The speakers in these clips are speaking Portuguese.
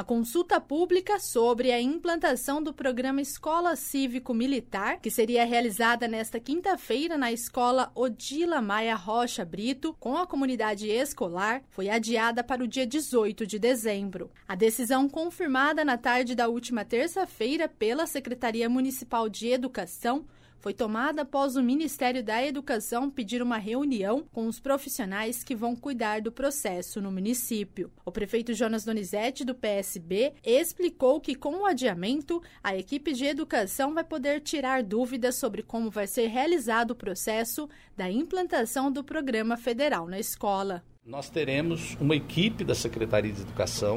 A consulta pública sobre a implantação do programa Escola Cívico Militar, que seria realizada nesta quinta-feira na Escola Odila Maia Rocha Brito, com a comunidade escolar, foi adiada para o dia 18 de dezembro. A decisão confirmada na tarde da última terça-feira pela Secretaria Municipal de Educação foi tomada após o Ministério da Educação pedir uma reunião com os profissionais que vão cuidar do processo no município. O prefeito Jonas Donizete, do PSB, explicou que, com o adiamento, a equipe de educação vai poder tirar dúvidas sobre como vai ser realizado o processo da implantação do programa federal na escola. Nós teremos uma equipe da Secretaria de Educação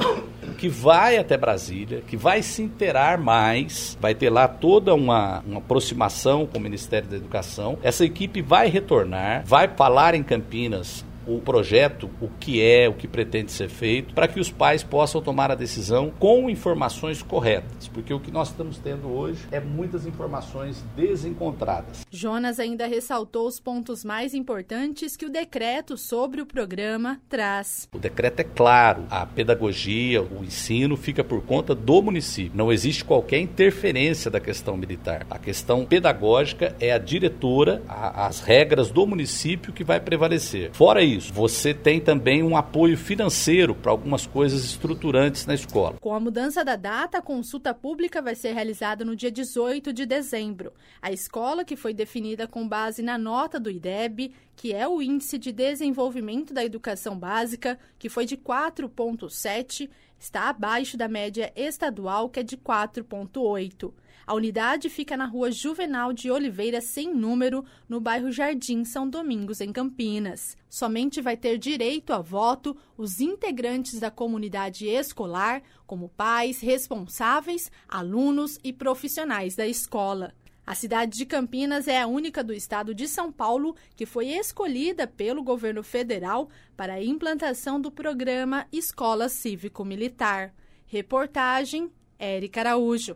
que vai até Brasília, que vai se interar mais, vai ter lá toda uma, uma aproximação com o Ministério da Educação. Essa equipe vai retornar, vai falar em Campinas o projeto, o que é, o que pretende ser feito, para que os pais possam tomar a decisão com informações corretas, porque o que nós estamos tendo hoje é muitas informações desencontradas. Jonas ainda ressaltou os pontos mais importantes que o decreto sobre o programa traz. O decreto é claro, a pedagogia, o ensino fica por conta do município. Não existe qualquer interferência da questão militar. A questão pedagógica é a diretora, a, as regras do município que vai prevalecer. Fora isso, isso. Você tem também um apoio financeiro para algumas coisas estruturantes na escola. Com a mudança da data, a consulta pública vai ser realizada no dia 18 de dezembro. A escola, que foi definida com base na nota do IDEB, que é o Índice de Desenvolvimento da Educação Básica, que foi de 4,7, está abaixo da média estadual, que é de 4,8. A unidade fica na rua Juvenal de Oliveira, sem número, no bairro Jardim São Domingos, em Campinas. Somente vai ter direito a voto os integrantes da comunidade escolar, como pais, responsáveis, alunos e profissionais da escola. A cidade de Campinas é a única do estado de São Paulo que foi escolhida pelo governo federal para a implantação do programa Escola Cívico-Militar. Reportagem Érica Araújo.